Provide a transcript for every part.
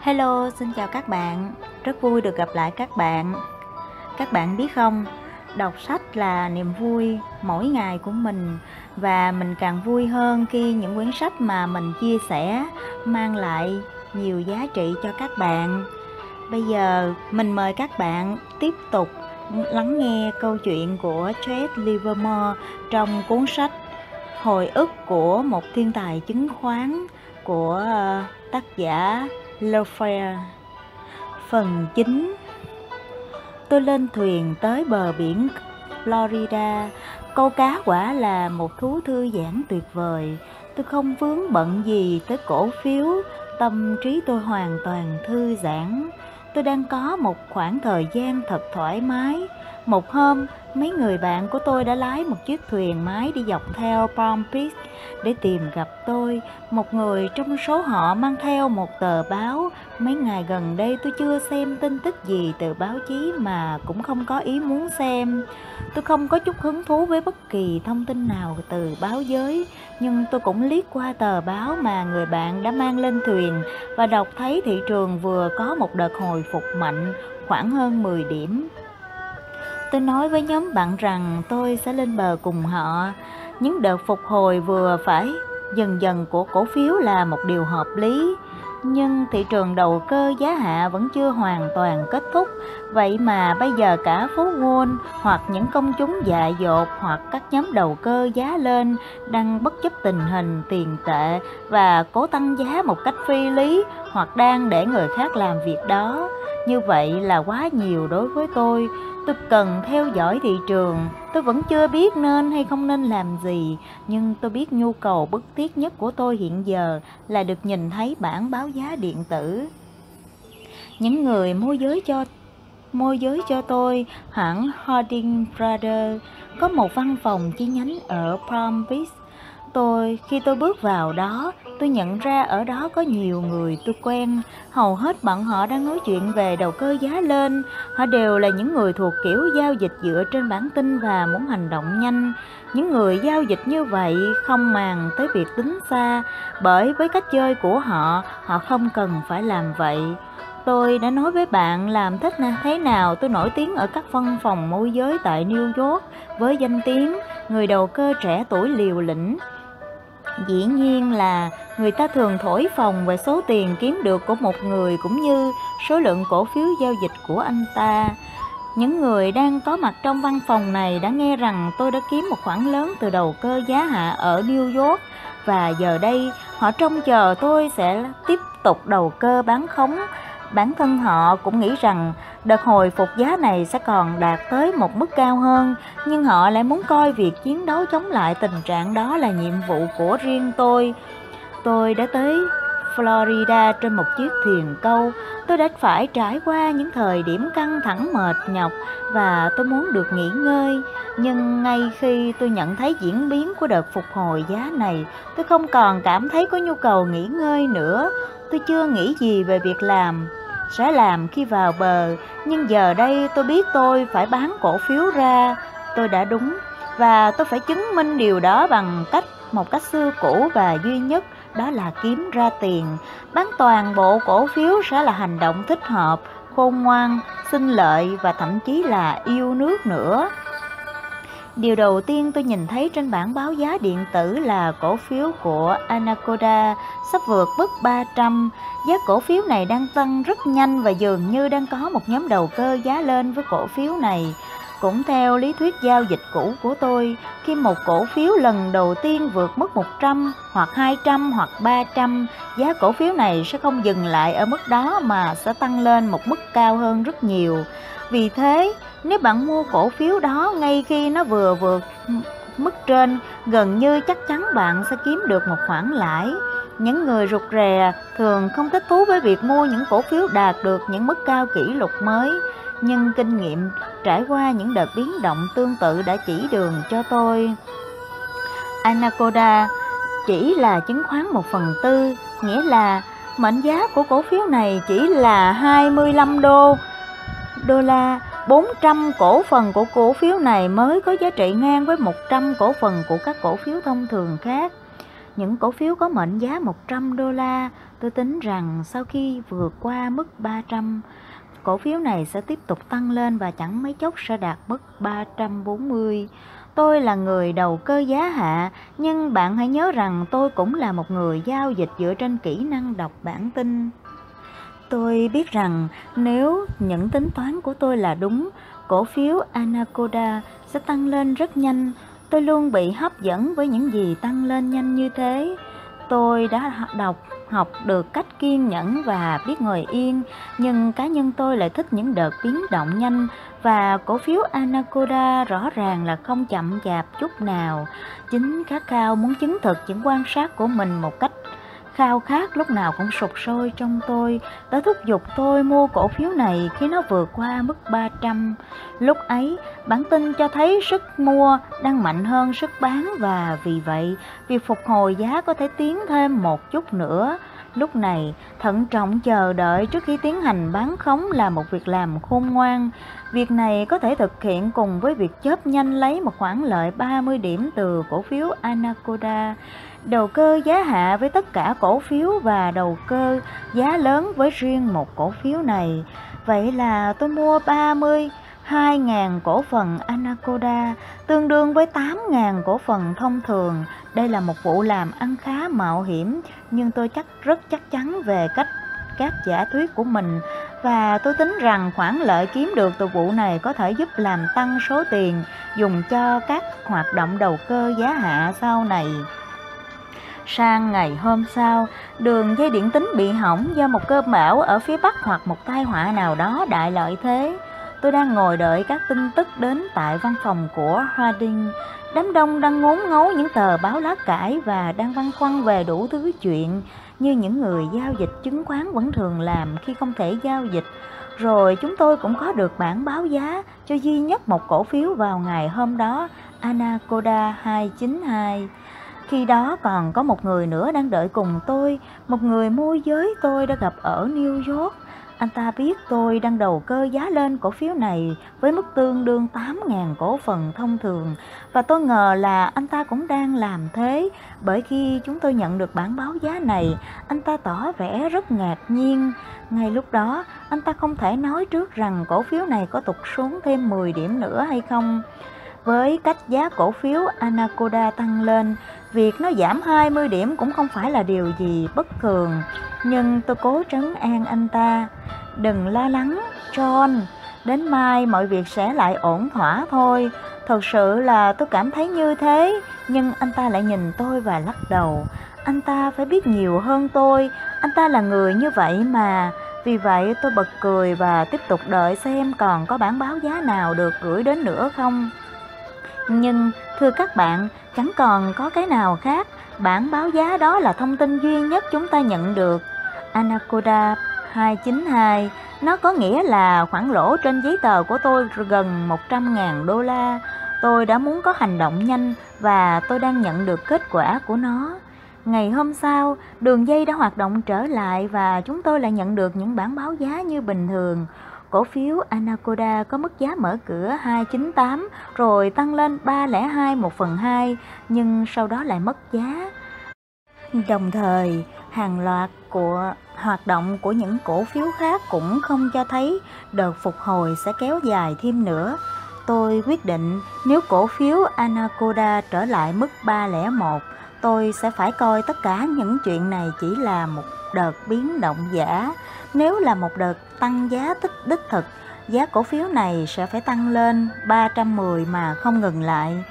Hello, xin chào các bạn. Rất vui được gặp lại các bạn. Các bạn biết không, đọc sách là niềm vui mỗi ngày của mình và mình càng vui hơn khi những quyển sách mà mình chia sẻ mang lại nhiều giá trị cho các bạn. Bây giờ mình mời các bạn tiếp tục lắng nghe câu chuyện của Jade Livermore trong cuốn sách Hồi ức của một thiên tài chứng khoán của ờ, tác giả Lofair Phần 9 Tôi lên thuyền tới bờ biển Florida. Câu cá quả là một thú thư giãn tuyệt vời. Tôi không vướng bận gì tới cổ phiếu. Tâm trí tôi hoàn toàn thư giãn. Tôi đang có một khoảng thời gian thật thoải mái. Một hôm, mấy người bạn của tôi đã lái một chiếc thuyền máy đi dọc theo Palm Beach để tìm gặp tôi. Một người trong số họ mang theo một tờ báo. Mấy ngày gần đây tôi chưa xem tin tức gì từ báo chí mà cũng không có ý muốn xem. Tôi không có chút hứng thú với bất kỳ thông tin nào từ báo giới, nhưng tôi cũng liếc qua tờ báo mà người bạn đã mang lên thuyền và đọc thấy thị trường vừa có một đợt hồi phục mạnh khoảng hơn 10 điểm Tôi nói với nhóm bạn rằng tôi sẽ lên bờ cùng họ. Những đợt phục hồi vừa phải, dần dần của cổ phiếu là một điều hợp lý. Nhưng thị trường đầu cơ giá hạ vẫn chưa hoàn toàn kết thúc Vậy mà bây giờ cả phố Wall hoặc những công chúng dại dột hoặc các nhóm đầu cơ giá lên đang bất chấp tình hình tiền tệ và cố tăng giá một cách phi lý hoặc đang để người khác làm việc đó. Như vậy là quá nhiều đối với tôi. Tôi cần theo dõi thị trường. Tôi vẫn chưa biết nên hay không nên làm gì, nhưng tôi biết nhu cầu bức thiết nhất của tôi hiện giờ là được nhìn thấy bản báo giá điện tử. Những người môi giới cho môi giới cho tôi, hãng Harding Brothers, có một văn phòng chi nhánh ở Palm Beach. Tôi, khi tôi bước vào đó tôi nhận ra ở đó có nhiều người tôi quen. Hầu hết bọn họ đang nói chuyện về đầu cơ giá lên. Họ đều là những người thuộc kiểu giao dịch dựa trên bản tin và muốn hành động nhanh. Những người giao dịch như vậy không màng tới việc tính xa, bởi với cách chơi của họ họ không cần phải làm vậy. Tôi đã nói với bạn làm thích thế nào tôi nổi tiếng ở các văn phòng môi giới tại New York với danh tiếng, người đầu cơ trẻ tuổi liều lĩnh. Dĩ nhiên là người ta thường thổi phồng về số tiền kiếm được của một người cũng như số lượng cổ phiếu giao dịch của anh ta. Những người đang có mặt trong văn phòng này đã nghe rằng tôi đã kiếm một khoản lớn từ đầu cơ giá hạ ở New York và giờ đây họ trông chờ tôi sẽ tiếp tục đầu cơ bán khống. Bản thân họ cũng nghĩ rằng Đợt hồi phục giá này sẽ còn đạt tới một mức cao hơn, nhưng họ lại muốn coi việc chiến đấu chống lại tình trạng đó là nhiệm vụ của riêng tôi. Tôi đã tới Florida trên một chiếc thuyền câu. Tôi đã phải trải qua những thời điểm căng thẳng mệt nhọc và tôi muốn được nghỉ ngơi. Nhưng ngay khi tôi nhận thấy diễn biến của đợt phục hồi giá này, tôi không còn cảm thấy có nhu cầu nghỉ ngơi nữa. Tôi chưa nghĩ gì về việc làm sẽ làm khi vào bờ. Nhưng giờ đây tôi biết tôi phải bán cổ phiếu ra. Tôi đã đúng. Và tôi phải chứng minh điều đó bằng cách, một cách xưa cũ và duy nhất, đó là kiếm ra tiền. Bán toàn bộ cổ phiếu sẽ là hành động thích hợp, khôn ngoan, sinh lợi và thậm chí là yêu nước nữa. Điều đầu tiên tôi nhìn thấy trên bảng báo giá điện tử là cổ phiếu của Anaconda sắp vượt mức 300. Giá cổ phiếu này đang tăng rất nhanh và dường như đang có một nhóm đầu cơ giá lên với cổ phiếu này. Cũng theo lý thuyết giao dịch cũ của tôi, khi một cổ phiếu lần đầu tiên vượt mức 100 hoặc 200 hoặc 300, giá cổ phiếu này sẽ không dừng lại ở mức đó mà sẽ tăng lên một mức cao hơn rất nhiều. Vì thế, nếu bạn mua cổ phiếu đó ngay khi nó vừa vượt mức trên, gần như chắc chắn bạn sẽ kiếm được một khoản lãi. Những người rụt rè thường không thích thú với việc mua những cổ phiếu đạt được những mức cao kỷ lục mới, nhưng kinh nghiệm trải qua những đợt biến động tương tự đã chỉ đường cho tôi. Anaconda chỉ là chứng khoán 1 phần tư, nghĩa là mệnh giá của cổ phiếu này chỉ là 25 đô đô la 400 cổ phần của cổ phiếu này mới có giá trị ngang với 100 cổ phần của các cổ phiếu thông thường khác. Những cổ phiếu có mệnh giá 100 đô la Tôi tính rằng sau khi vượt qua mức 300, cổ phiếu này sẽ tiếp tục tăng lên và chẳng mấy chốc sẽ đạt mức 340. Tôi là người đầu cơ giá hạ, nhưng bạn hãy nhớ rằng tôi cũng là một người giao dịch dựa trên kỹ năng đọc bản tin. Tôi biết rằng nếu những tính toán của tôi là đúng, cổ phiếu Anaconda sẽ tăng lên rất nhanh. Tôi luôn bị hấp dẫn với những gì tăng lên nhanh như thế. Tôi đã đọc học được cách kiên nhẫn và biết ngồi yên, nhưng cá nhân tôi lại thích những đợt biến động nhanh và cổ phiếu Anaconda rõ ràng là không chậm chạp chút nào. Chính khát khao muốn chứng thực những quan sát của mình một cách khao khát lúc nào cũng sụp sôi trong tôi đã thúc giục tôi mua cổ phiếu này khi nó vượt qua mức 300. Lúc ấy, bản tin cho thấy sức mua đang mạnh hơn sức bán và vì vậy, việc phục hồi giá có thể tiến thêm một chút nữa. Lúc này, thận trọng chờ đợi trước khi tiến hành bán khống là một việc làm khôn ngoan. Việc này có thể thực hiện cùng với việc chớp nhanh lấy một khoản lợi 30 điểm từ cổ phiếu Anacoda đầu cơ giá hạ với tất cả cổ phiếu và đầu cơ giá lớn với riêng một cổ phiếu này. Vậy là tôi mua 30 2.000 cổ phần Anaconda, tương đương với 8.000 cổ phần thông thường. Đây là một vụ làm ăn khá mạo hiểm, nhưng tôi chắc rất chắc chắn về cách các giả thuyết của mình và tôi tính rằng khoản lợi kiếm được từ vụ này có thể giúp làm tăng số tiền dùng cho các hoạt động đầu cơ giá hạ sau này. Sang ngày hôm sau, đường dây điện tính bị hỏng do một cơn bão ở phía bắc hoặc một tai họa nào đó đại lợi thế. Tôi đang ngồi đợi các tin tức đến tại văn phòng của Harding. Đám đông đang ngốn ngấu những tờ báo lá cải và đang băn khoăn về đủ thứ chuyện như những người giao dịch chứng khoán vẫn thường làm khi không thể giao dịch. Rồi chúng tôi cũng có được bản báo giá cho duy nhất một cổ phiếu vào ngày hôm đó, Anaconda 292. Khi đó còn có một người nữa đang đợi cùng tôi, một người môi giới tôi đã gặp ở New York. Anh ta biết tôi đang đầu cơ giá lên cổ phiếu này với mức tương đương 8.000 cổ phần thông thường và tôi ngờ là anh ta cũng đang làm thế bởi khi chúng tôi nhận được bản báo giá này, anh ta tỏ vẻ rất ngạc nhiên. Ngay lúc đó, anh ta không thể nói trước rằng cổ phiếu này có tụt xuống thêm 10 điểm nữa hay không. Với cách giá cổ phiếu Anaconda tăng lên, việc nó giảm 20 điểm cũng không phải là điều gì bất thường. Nhưng tôi cố trấn an anh ta. Đừng lo lắng, John. Đến mai mọi việc sẽ lại ổn thỏa thôi. Thật sự là tôi cảm thấy như thế. Nhưng anh ta lại nhìn tôi và lắc đầu. Anh ta phải biết nhiều hơn tôi. Anh ta là người như vậy mà. Vì vậy tôi bật cười và tiếp tục đợi xem còn có bản báo giá nào được gửi đến nữa không. Nhưng thưa các bạn, chẳng còn có cái nào khác. Bản báo giá đó là thông tin duy nhất chúng ta nhận được. Anacoda 292, nó có nghĩa là khoản lỗ trên giấy tờ của tôi gần 100.000 đô la. Tôi đã muốn có hành động nhanh và tôi đang nhận được kết quả của nó. Ngày hôm sau, đường dây đã hoạt động trở lại và chúng tôi lại nhận được những bản báo giá như bình thường. Cổ phiếu Anaconda có mức giá mở cửa 298 rồi tăng lên 302 1 phần 2 nhưng sau đó lại mất giá. Đồng thời, hàng loạt của hoạt động của những cổ phiếu khác cũng không cho thấy đợt phục hồi sẽ kéo dài thêm nữa. Tôi quyết định nếu cổ phiếu Anaconda trở lại mức 301, tôi sẽ phải coi tất cả những chuyện này chỉ là một đợt biến động giả. Nếu là một đợt tăng giá tích đích thực, giá cổ phiếu này sẽ phải tăng lên 310 mà không ngừng lại.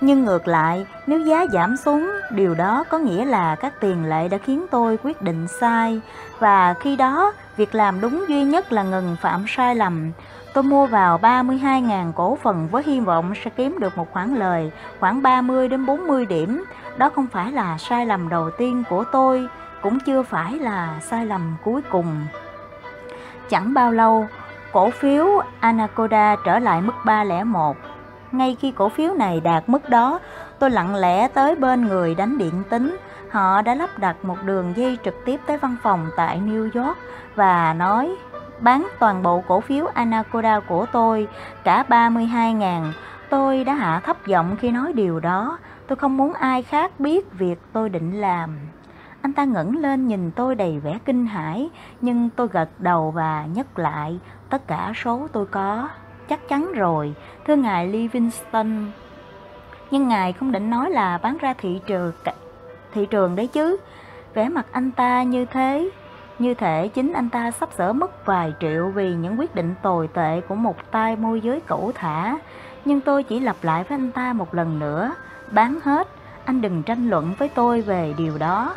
Nhưng ngược lại, nếu giá giảm xuống, điều đó có nghĩa là các tiền lệ đã khiến tôi quyết định sai. Và khi đó, việc làm đúng duy nhất là ngừng phạm sai lầm. Tôi mua vào 32.000 cổ phần với hy vọng sẽ kiếm được một khoản lời khoảng 30 đến 40 điểm. Đó không phải là sai lầm đầu tiên của tôi, cũng chưa phải là sai lầm cuối cùng. Chẳng bao lâu, cổ phiếu Anaconda trở lại mức 301 ngay khi cổ phiếu này đạt mức đó, tôi lặng lẽ tới bên người đánh điện tính. Họ đã lắp đặt một đường dây trực tiếp tới văn phòng tại New York và nói bán toàn bộ cổ phiếu Anaconda của tôi, cả 32.000. Tôi đã hạ thấp giọng khi nói điều đó. Tôi không muốn ai khác biết việc tôi định làm. Anh ta ngẩng lên nhìn tôi đầy vẻ kinh hãi, nhưng tôi gật đầu và nhắc lại tất cả số tôi có. Chắc chắn rồi, thưa ngài Livingston. Nhưng ngài không định nói là bán ra thị trường thị trường đấy chứ. Vẻ mặt anh ta như thế, như thể chính anh ta sắp sửa mất vài triệu vì những quyết định tồi tệ của một tay môi giới cẩu thả. Nhưng tôi chỉ lặp lại với anh ta một lần nữa, bán hết, anh đừng tranh luận với tôi về điều đó.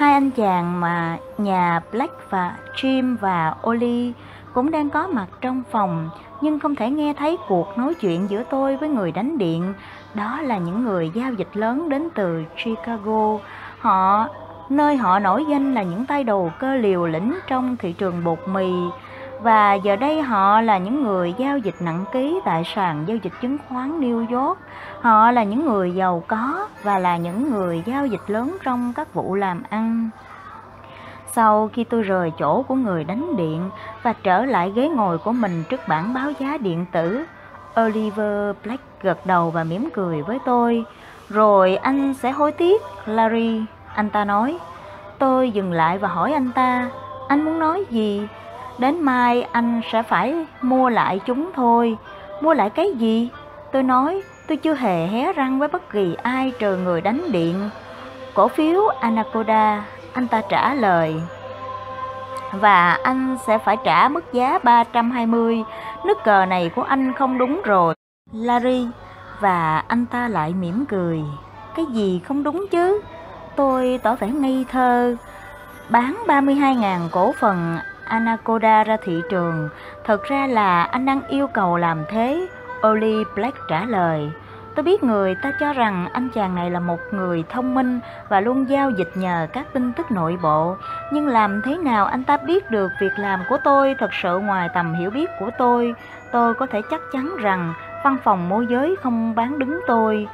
Hai anh chàng mà nhà Black và Jim và Oli cũng đang có mặt trong phòng, nhưng không thể nghe thấy cuộc nói chuyện giữa tôi với người đánh điện. Đó là những người giao dịch lớn đến từ Chicago. Họ, nơi họ nổi danh là những tay đồ cơ liều lĩnh trong thị trường bột mì và giờ đây họ là những người giao dịch nặng ký tại sàn giao dịch chứng khoán New York. Họ là những người giàu có và là những người giao dịch lớn trong các vụ làm ăn. Sau khi tôi rời chỗ của người đánh điện và trở lại ghế ngồi của mình trước bảng báo giá điện tử, Oliver Black gật đầu và mỉm cười với tôi. Rồi anh sẽ hối tiếc, Larry, anh ta nói. Tôi dừng lại và hỏi anh ta, anh muốn nói gì? Đến mai anh sẽ phải mua lại chúng thôi. Mua lại cái gì? Tôi nói, tôi chưa hề hé răng với bất kỳ ai trừ người đánh điện. Cổ phiếu Anaconda, anh ta trả lời. Và anh sẽ phải trả mức giá 320. Nước cờ này của anh không đúng rồi. Larry và anh ta lại mỉm cười. Cái gì không đúng chứ? Tôi tỏ vẻ ngây thơ. Bán 32.000 cổ phần Anaconda ra thị trường. Thật ra là anh đang yêu cầu làm thế. Oli Black trả lời. Tôi biết người ta cho rằng anh chàng này là một người thông minh và luôn giao dịch nhờ các tin tức nội bộ. Nhưng làm thế nào anh ta biết được việc làm của tôi thật sự ngoài tầm hiểu biết của tôi? Tôi có thể chắc chắn rằng văn phòng môi giới không bán đứng tôi.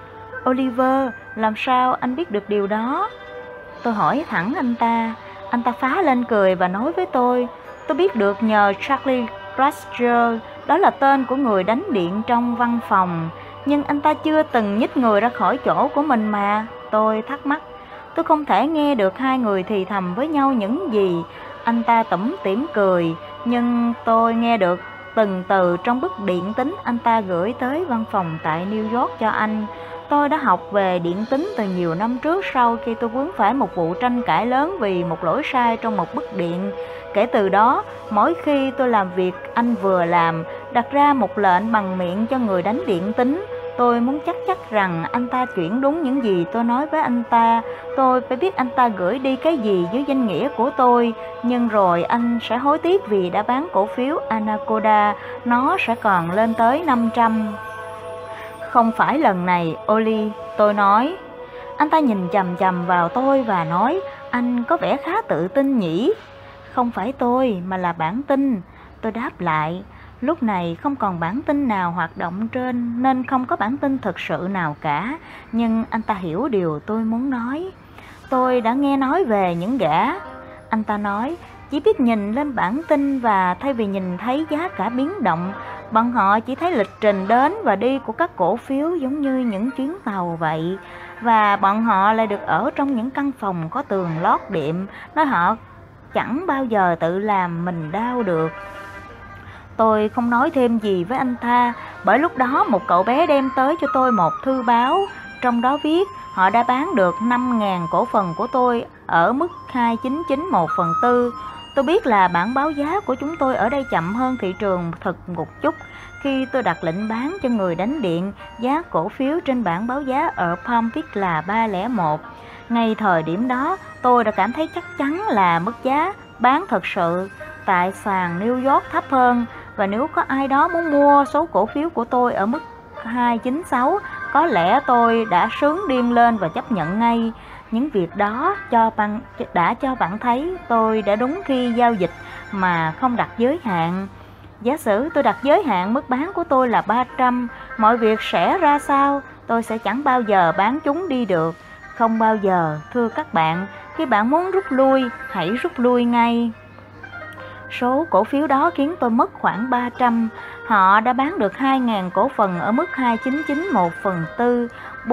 Oliver, làm sao anh biết được điều đó? Tôi hỏi thẳng anh ta. Anh ta phá lên cười và nói với tôi, tôi biết được nhờ Charlie Brasher, đó là tên của người đánh điện trong văn phòng nhưng anh ta chưa từng nhích người ra khỏi chỗ của mình mà. Tôi thắc mắc, tôi không thể nghe được hai người thì thầm với nhau những gì. Anh ta tủm tỉm cười, nhưng tôi nghe được từng từ trong bức điện tính anh ta gửi tới văn phòng tại New York cho anh. Tôi đã học về điện tính từ nhiều năm trước sau khi tôi vướng phải một vụ tranh cãi lớn vì một lỗi sai trong một bức điện. Kể từ đó, mỗi khi tôi làm việc anh vừa làm, đặt ra một lệnh bằng miệng cho người đánh điện tính, Tôi muốn chắc chắc rằng anh ta chuyển đúng những gì tôi nói với anh ta. Tôi phải biết anh ta gửi đi cái gì dưới danh nghĩa của tôi. Nhưng rồi anh sẽ hối tiếc vì đã bán cổ phiếu Anaconda. Nó sẽ còn lên tới 500. Không phải lần này, Oli, tôi nói. Anh ta nhìn chầm chầm vào tôi và nói, anh có vẻ khá tự tin nhỉ? Không phải tôi, mà là bản tin. Tôi đáp lại, Lúc này không còn bản tin nào hoạt động trên nên không có bản tin thực sự nào cả, nhưng anh ta hiểu điều tôi muốn nói. Tôi đã nghe nói về những gã. Anh ta nói, chỉ biết nhìn lên bản tin và thay vì nhìn thấy giá cả biến động, bọn họ chỉ thấy lịch trình đến và đi của các cổ phiếu giống như những chuyến tàu vậy. Và bọn họ lại được ở trong những căn phòng có tường lót đệm, nói họ chẳng bao giờ tự làm mình đau được. Tôi không nói thêm gì với anh ta, bởi lúc đó một cậu bé đem tới cho tôi một thư báo, trong đó viết họ đã bán được 5.000 cổ phần của tôi ở mức 2991 phần tư. Tôi biết là bản báo giá của chúng tôi ở đây chậm hơn thị trường thật một chút. Khi tôi đặt lệnh bán cho người đánh điện, giá cổ phiếu trên bản báo giá ở Palm Beach là 301. Ngay thời điểm đó, tôi đã cảm thấy chắc chắn là mức giá bán thật sự tại sàn New York thấp hơn và nếu có ai đó muốn mua số cổ phiếu của tôi ở mức 296, có lẽ tôi đã sướng điên lên và chấp nhận ngay. Những việc đó cho bạn đã cho bạn thấy tôi đã đúng khi giao dịch mà không đặt giới hạn. Giả sử tôi đặt giới hạn mức bán của tôi là 300, mọi việc sẽ ra sao? Tôi sẽ chẳng bao giờ bán chúng đi được. Không bao giờ, thưa các bạn, khi bạn muốn rút lui, hãy rút lui ngay. Số cổ phiếu đó khiến tôi mất khoảng 300. Họ đã bán được 2.000 cổ phần ở mức 2991 phần 4,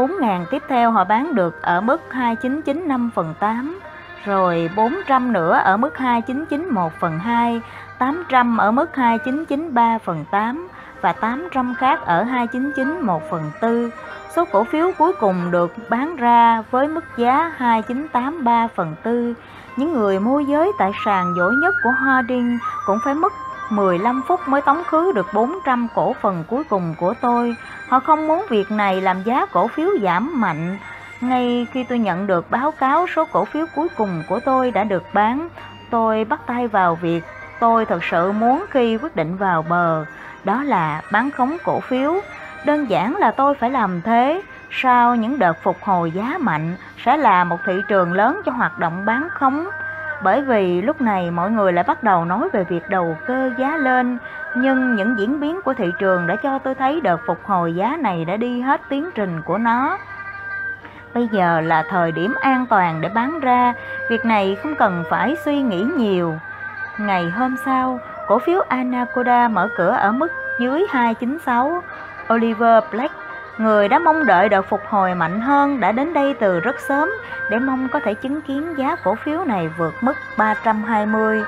4.000 tiếp theo họ bán được ở mức 2995 phần 8. rồi 400 nữa ở mức 2991 phần 2, 800 ở mức 2993 phần 8 và 800 khác ở 2991 phần 4. Số cổ phiếu cuối cùng được bán ra với mức giá 2983 phần tư Những người môi giới tại sàn giỏi nhất của Harding cũng phải mất 15 phút mới tống khứ được 400 cổ phần cuối cùng của tôi. Họ không muốn việc này làm giá cổ phiếu giảm mạnh. Ngay khi tôi nhận được báo cáo số cổ phiếu cuối cùng của tôi đã được bán, tôi bắt tay vào việc tôi thật sự muốn khi quyết định vào bờ, đó là bán khống cổ phiếu. Đơn giản là tôi phải làm thế, sau những đợt phục hồi giá mạnh sẽ là một thị trường lớn cho hoạt động bán khống. Bởi vì lúc này mọi người lại bắt đầu nói về việc đầu cơ giá lên. Nhưng những diễn biến của thị trường đã cho tôi thấy đợt phục hồi giá này đã đi hết tiến trình của nó. Bây giờ là thời điểm an toàn để bán ra. Việc này không cần phải suy nghĩ nhiều. Ngày hôm sau cổ phiếu Anaconda mở cửa ở mức dưới 296 Oliver Black Người đã mong đợi đợt phục hồi mạnh hơn đã đến đây từ rất sớm để mong có thể chứng kiến giá cổ phiếu này vượt mức 320.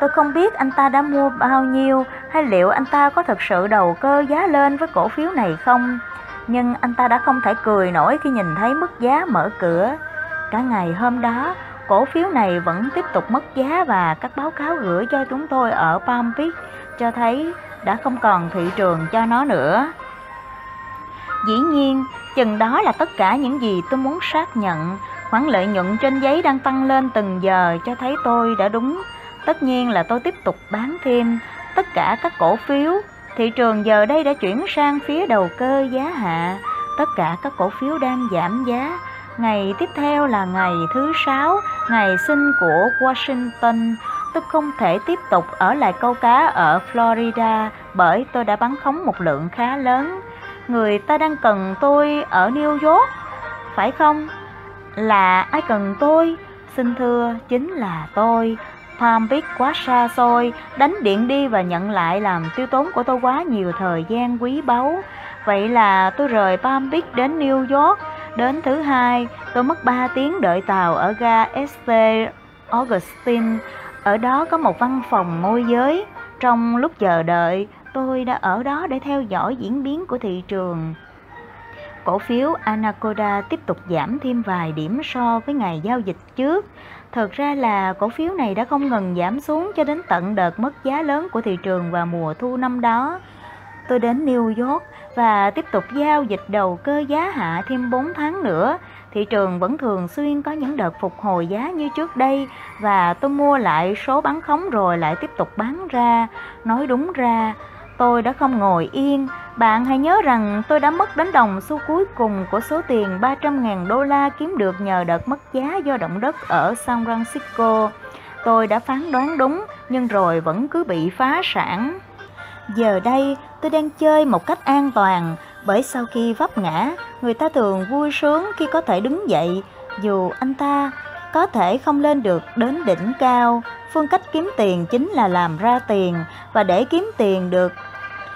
Tôi không biết anh ta đã mua bao nhiêu hay liệu anh ta có thực sự đầu cơ giá lên với cổ phiếu này không. Nhưng anh ta đã không thể cười nổi khi nhìn thấy mức giá mở cửa. Cả ngày hôm đó, cổ phiếu này vẫn tiếp tục mất giá và các báo cáo gửi cho chúng tôi ở Palm Beach cho thấy đã không còn thị trường cho nó nữa. Dĩ nhiên, chừng đó là tất cả những gì tôi muốn xác nhận. Khoản lợi nhuận trên giấy đang tăng lên từng giờ cho thấy tôi đã đúng. Tất nhiên là tôi tiếp tục bán thêm tất cả các cổ phiếu. Thị trường giờ đây đã chuyển sang phía đầu cơ giá hạ. Tất cả các cổ phiếu đang giảm giá. Ngày tiếp theo là ngày thứ sáu, ngày sinh của Washington. Tôi không thể tiếp tục ở lại câu cá ở Florida bởi tôi đã bắn khống một lượng khá lớn người ta đang cần tôi ở New York, phải không? Là ai cần tôi? Xin thưa, chính là tôi. Palm Beach quá xa xôi, đánh điện đi và nhận lại làm tiêu tốn của tôi quá nhiều thời gian quý báu. Vậy là tôi rời Palm Beach đến New York. Đến thứ hai, tôi mất 3 tiếng đợi tàu ở ga St. Augustine. Ở đó có một văn phòng môi giới. Trong lúc chờ đợi, tôi đã ở đó để theo dõi diễn biến của thị trường. Cổ phiếu Anaconda tiếp tục giảm thêm vài điểm so với ngày giao dịch trước. Thật ra là cổ phiếu này đã không ngừng giảm xuống cho đến tận đợt mất giá lớn của thị trường vào mùa thu năm đó. Tôi đến New York và tiếp tục giao dịch đầu cơ giá hạ thêm 4 tháng nữa. Thị trường vẫn thường xuyên có những đợt phục hồi giá như trước đây và tôi mua lại số bán khống rồi lại tiếp tục bán ra. Nói đúng ra, Tôi đã không ngồi yên. Bạn hãy nhớ rằng tôi đã mất đến đồng xu cuối cùng của số tiền 300.000 đô la kiếm được nhờ đợt mất giá do động đất ở San Francisco. Tôi đã phán đoán đúng, nhưng rồi vẫn cứ bị phá sản. Giờ đây, tôi đang chơi một cách an toàn, bởi sau khi vấp ngã, người ta thường vui sướng khi có thể đứng dậy, dù anh ta có thể không lên được đến đỉnh cao. Phương cách kiếm tiền chính là làm ra tiền và để kiếm tiền được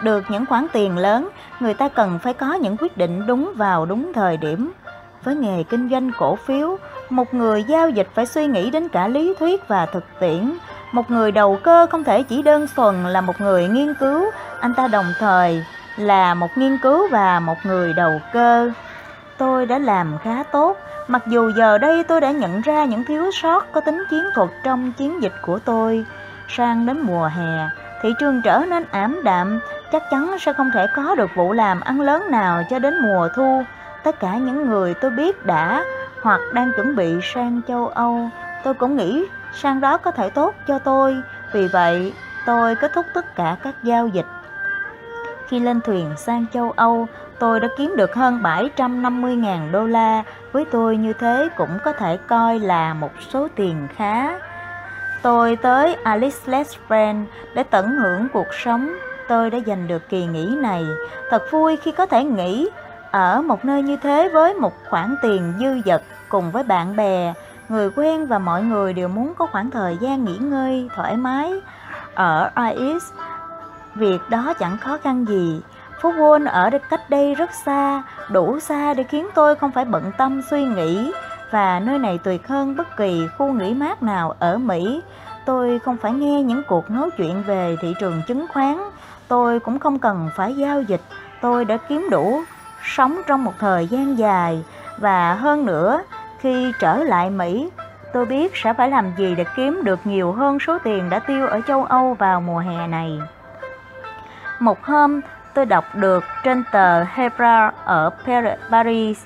được những khoản tiền lớn, người ta cần phải có những quyết định đúng vào đúng thời điểm. Với nghề kinh doanh cổ phiếu, một người giao dịch phải suy nghĩ đến cả lý thuyết và thực tiễn. Một người đầu cơ không thể chỉ đơn thuần là một người nghiên cứu, anh ta đồng thời là một nghiên cứu và một người đầu cơ. Tôi đã làm khá tốt, mặc dù giờ đây tôi đã nhận ra những thiếu sót có tính chiến thuật trong chiến dịch của tôi. Sang đến mùa hè, thị trường trở nên ảm đạm, chắc chắn sẽ không thể có được vụ làm ăn lớn nào cho đến mùa thu. Tất cả những người tôi biết đã hoặc đang chuẩn bị sang châu Âu, tôi cũng nghĩ sang đó có thể tốt cho tôi. Vì vậy, tôi kết thúc tất cả các giao dịch. Khi lên thuyền sang châu Âu, tôi đã kiếm được hơn 750.000 đô la. Với tôi như thế cũng có thể coi là một số tiền khá. Tôi tới Alice Lesbrand để tận hưởng cuộc sống. Tôi đã giành được kỳ nghỉ này. Thật vui khi có thể nghỉ ở một nơi như thế với một khoản tiền dư dật cùng với bạn bè, người quen và mọi người đều muốn có khoảng thời gian nghỉ ngơi thoải mái. Ở IS, việc đó chẳng khó khăn gì. Phố Wall ở cách đây rất xa, đủ xa để khiến tôi không phải bận tâm suy nghĩ và nơi này tuyệt hơn bất kỳ khu nghỉ mát nào ở Mỹ. Tôi không phải nghe những cuộc nói chuyện về thị trường chứng khoán, tôi cũng không cần phải giao dịch, tôi đã kiếm đủ sống trong một thời gian dài và hơn nữa khi trở lại Mỹ tôi biết sẽ phải làm gì để kiếm được nhiều hơn số tiền đã tiêu ở châu Âu vào mùa hè này. Một hôm, tôi đọc được trên tờ Hebra ở Paris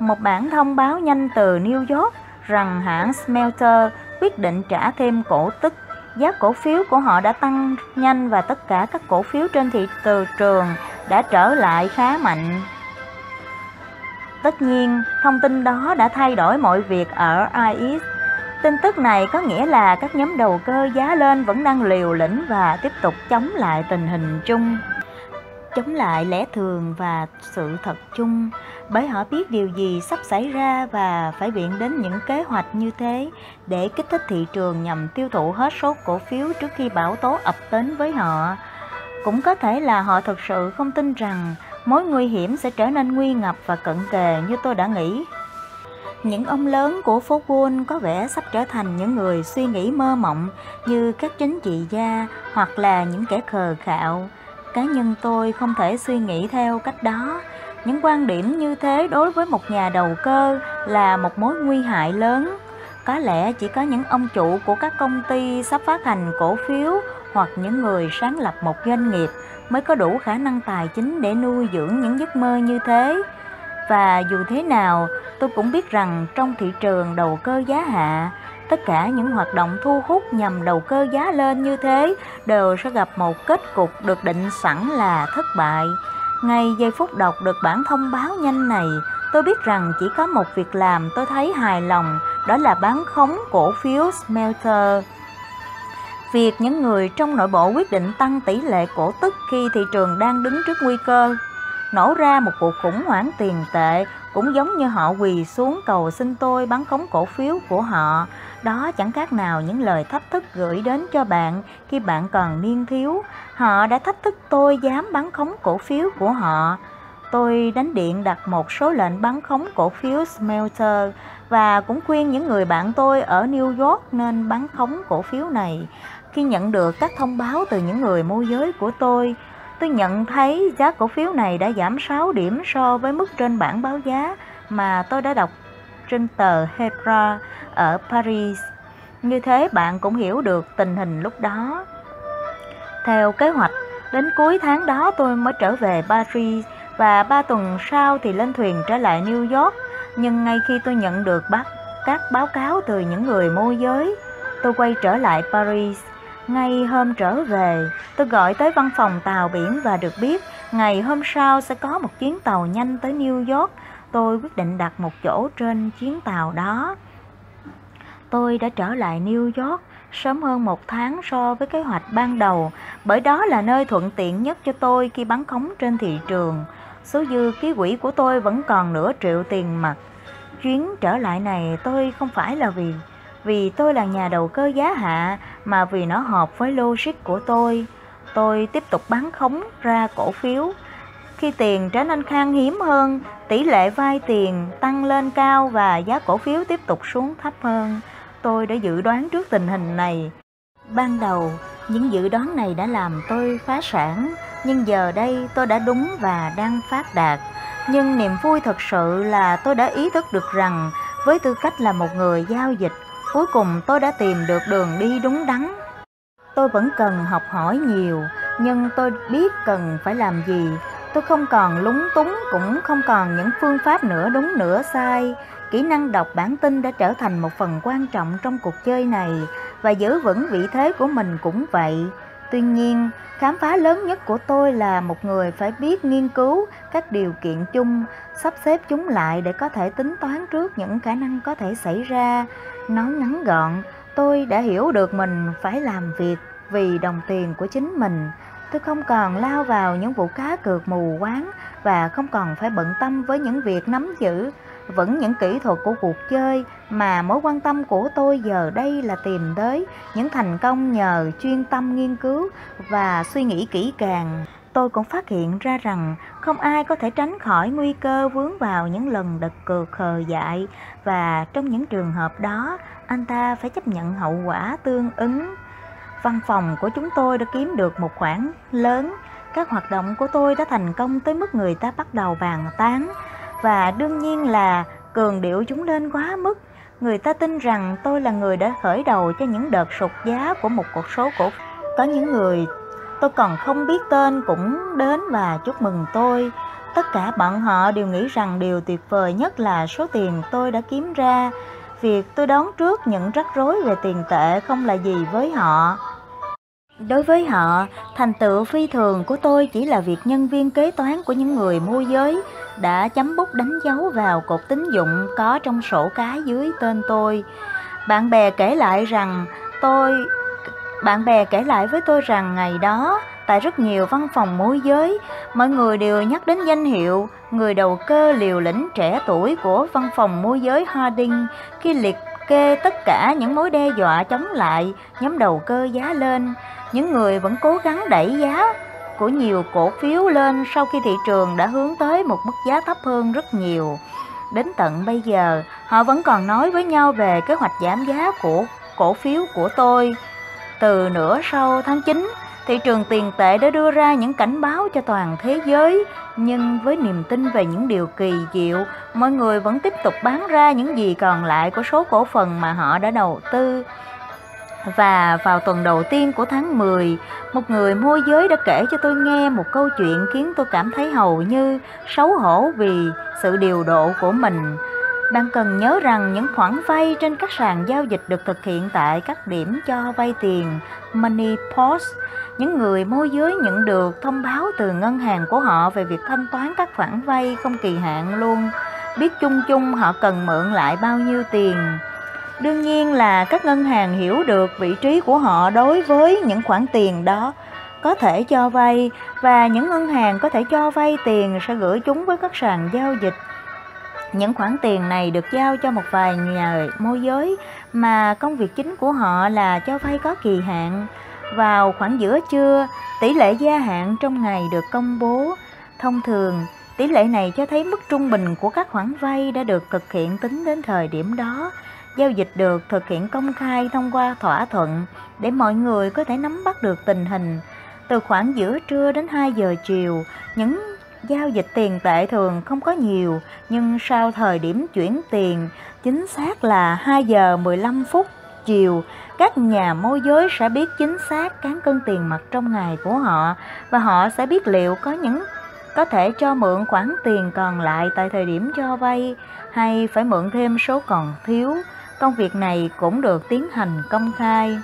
một bản thông báo nhanh từ New York rằng hãng Smelter quyết định trả thêm cổ tức. Giá cổ phiếu của họ đã tăng nhanh và tất cả các cổ phiếu trên thị trường đã trở lại khá mạnh. Tất nhiên, thông tin đó đã thay đổi mọi việc ở IS. Tin tức này có nghĩa là các nhóm đầu cơ giá lên vẫn đang liều lĩnh và tiếp tục chống lại tình hình chung chống lại lẽ thường và sự thật chung. Bởi họ biết điều gì sắp xảy ra và phải viện đến những kế hoạch như thế để kích thích thị trường nhằm tiêu thụ hết số cổ phiếu trước khi bão tố ập đến với họ. Cũng có thể là họ thực sự không tin rằng mối nguy hiểm sẽ trở nên nguy ngập và cận kề như tôi đã nghĩ. Những ông lớn của phố Wall có vẻ sắp trở thành những người suy nghĩ mơ mộng như các chính trị gia hoặc là những kẻ khờ khạo cá nhân tôi không thể suy nghĩ theo cách đó. Những quan điểm như thế đối với một nhà đầu cơ là một mối nguy hại lớn. Có lẽ chỉ có những ông chủ của các công ty sắp phát hành cổ phiếu hoặc những người sáng lập một doanh nghiệp mới có đủ khả năng tài chính để nuôi dưỡng những giấc mơ như thế. Và dù thế nào, tôi cũng biết rằng trong thị trường đầu cơ giá hạ tất cả những hoạt động thu hút nhằm đầu cơ giá lên như thế đều sẽ gặp một kết cục được định sẵn là thất bại. Ngay giây phút đọc được bản thông báo nhanh này, tôi biết rằng chỉ có một việc làm tôi thấy hài lòng, đó là bán khống cổ phiếu smelter. Việc những người trong nội bộ quyết định tăng tỷ lệ cổ tức khi thị trường đang đứng trước nguy cơ. Nổ ra một cuộc khủng hoảng tiền tệ cũng giống như họ quỳ xuống cầu xin tôi bán khống cổ phiếu của họ đó chẳng khác nào những lời thách thức gửi đến cho bạn khi bạn còn niên thiếu. Họ đã thách thức tôi dám bán khống cổ phiếu của họ. Tôi đánh điện đặt một số lệnh bán khống cổ phiếu Smelter và cũng khuyên những người bạn tôi ở New York nên bán khống cổ phiếu này. Khi nhận được các thông báo từ những người môi giới của tôi, tôi nhận thấy giá cổ phiếu này đã giảm 6 điểm so với mức trên bảng báo giá mà tôi đã đọc trên tờ Hebra ở Paris. Như thế bạn cũng hiểu được tình hình lúc đó. Theo kế hoạch, đến cuối tháng đó tôi mới trở về Paris và ba tuần sau thì lên thuyền trở lại New York. Nhưng ngay khi tôi nhận được bác các báo cáo từ những người môi giới, tôi quay trở lại Paris. Ngay hôm trở về, tôi gọi tới văn phòng tàu biển và được biết ngày hôm sau sẽ có một chuyến tàu nhanh tới New York. Tôi quyết định đặt một chỗ trên chuyến tàu đó. Tôi đã trở lại New York sớm hơn một tháng so với kế hoạch ban đầu, bởi đó là nơi thuận tiện nhất cho tôi khi bán khống trên thị trường. Số dư ký quỹ của tôi vẫn còn nửa triệu tiền mặt. Chuyến trở lại này tôi không phải là vì vì tôi là nhà đầu cơ giá hạ mà vì nó hợp với logic của tôi. Tôi tiếp tục bán khống ra cổ phiếu. Khi tiền trở nên khan hiếm hơn, tỷ lệ vay tiền tăng lên cao và giá cổ phiếu tiếp tục xuống thấp hơn tôi đã dự đoán trước tình hình này. Ban đầu, những dự đoán này đã làm tôi phá sản, nhưng giờ đây tôi đã đúng và đang phát đạt. Nhưng niềm vui thật sự là tôi đã ý thức được rằng với tư cách là một người giao dịch, cuối cùng tôi đã tìm được đường đi đúng đắn. Tôi vẫn cần học hỏi nhiều, nhưng tôi biết cần phải làm gì. Tôi không còn lúng túng, cũng không còn những phương pháp nửa đúng nửa sai. Kỹ năng đọc bản tin đã trở thành một phần quan trọng trong cuộc chơi này và giữ vững vị thế của mình cũng vậy. Tuy nhiên khám phá lớn nhất của tôi là một người phải biết nghiên cứu các điều kiện chung sắp xếp chúng lại để có thể tính toán trước những khả năng có thể xảy ra. Nói ngắn gọn tôi đã hiểu được mình phải làm việc vì đồng tiền của chính mình tôi không còn lao vào những vụ cá cược mù quáng và không còn phải bận tâm với những việc nắm giữ vẫn những kỹ thuật của cuộc chơi, mà mối quan tâm của tôi giờ đây là tìm tới những thành công nhờ chuyên tâm nghiên cứu và suy nghĩ kỹ càng tôi cũng phát hiện ra rằng không ai có thể tránh khỏi nguy cơ vướng vào những lần đật cược khờ dại, và trong những trường hợp đó, anh ta phải chấp nhận hậu quả tương ứng. Văn phòng của chúng tôi đã kiếm được một khoản lớn, các hoạt động của tôi đã thành công tới mức người ta bắt đầu bàn tán và đương nhiên là cường điệu chúng lên quá mức. Người ta tin rằng tôi là người đã khởi đầu cho những đợt sụt giá của một cuộc số cổ có những người tôi còn không biết tên cũng đến và chúc mừng tôi. Tất cả bọn họ đều nghĩ rằng điều tuyệt vời nhất là số tiền tôi đã kiếm ra. Việc tôi đón trước những rắc rối về tiền tệ không là gì với họ. Đối với họ, thành tựu phi thường của tôi chỉ là việc nhân viên kế toán của những người môi giới đã chấm bút đánh dấu vào cột tín dụng có trong sổ cái dưới tên tôi. Bạn bè kể lại rằng tôi bạn bè kể lại với tôi rằng ngày đó, tại rất nhiều văn phòng môi giới, mọi người đều nhắc đến danh hiệu người đầu cơ liều lĩnh trẻ tuổi của văn phòng môi giới Harding khi liệt kê tất cả những mối đe dọa chống lại nhóm đầu cơ giá lên. Những người vẫn cố gắng đẩy giá của nhiều cổ phiếu lên sau khi thị trường đã hướng tới một mức giá thấp hơn rất nhiều. Đến tận bây giờ, họ vẫn còn nói với nhau về kế hoạch giảm giá của cổ phiếu của tôi. Từ nửa sau tháng 9, thị trường tiền tệ đã đưa ra những cảnh báo cho toàn thế giới, nhưng với niềm tin về những điều kỳ diệu, mọi người vẫn tiếp tục bán ra những gì còn lại của số cổ phần mà họ đã đầu tư. Và vào tuần đầu tiên của tháng 10, một người môi giới đã kể cho tôi nghe một câu chuyện khiến tôi cảm thấy hầu như xấu hổ vì sự điều độ của mình. Bạn cần nhớ rằng những khoản vay trên các sàn giao dịch được thực hiện tại các điểm cho vay tiền Money Post. Những người môi giới nhận được thông báo từ ngân hàng của họ về việc thanh toán các khoản vay không kỳ hạn luôn, biết chung chung họ cần mượn lại bao nhiêu tiền. Đương nhiên là các ngân hàng hiểu được vị trí của họ đối với những khoản tiền đó có thể cho vay và những ngân hàng có thể cho vay tiền sẽ gửi chúng với các sàn giao dịch những khoản tiền này được giao cho một vài nhà môi giới mà công việc chính của họ là cho vay có kỳ hạn. Vào khoảng giữa trưa, tỷ lệ gia hạn trong ngày được công bố. Thông thường, tỷ lệ này cho thấy mức trung bình của các khoản vay đã được thực hiện tính đến thời điểm đó. Giao dịch được thực hiện công khai thông qua thỏa thuận để mọi người có thể nắm bắt được tình hình. Từ khoảng giữa trưa đến 2 giờ chiều, những Giao dịch tiền tệ thường không có nhiều, nhưng sau thời điểm chuyển tiền, chính xác là 2 giờ 15 phút chiều, các nhà môi giới sẽ biết chính xác cán cân tiền mặt trong ngày của họ và họ sẽ biết liệu có những có thể cho mượn khoản tiền còn lại tại thời điểm cho vay hay phải mượn thêm số còn thiếu. Công việc này cũng được tiến hành công khai.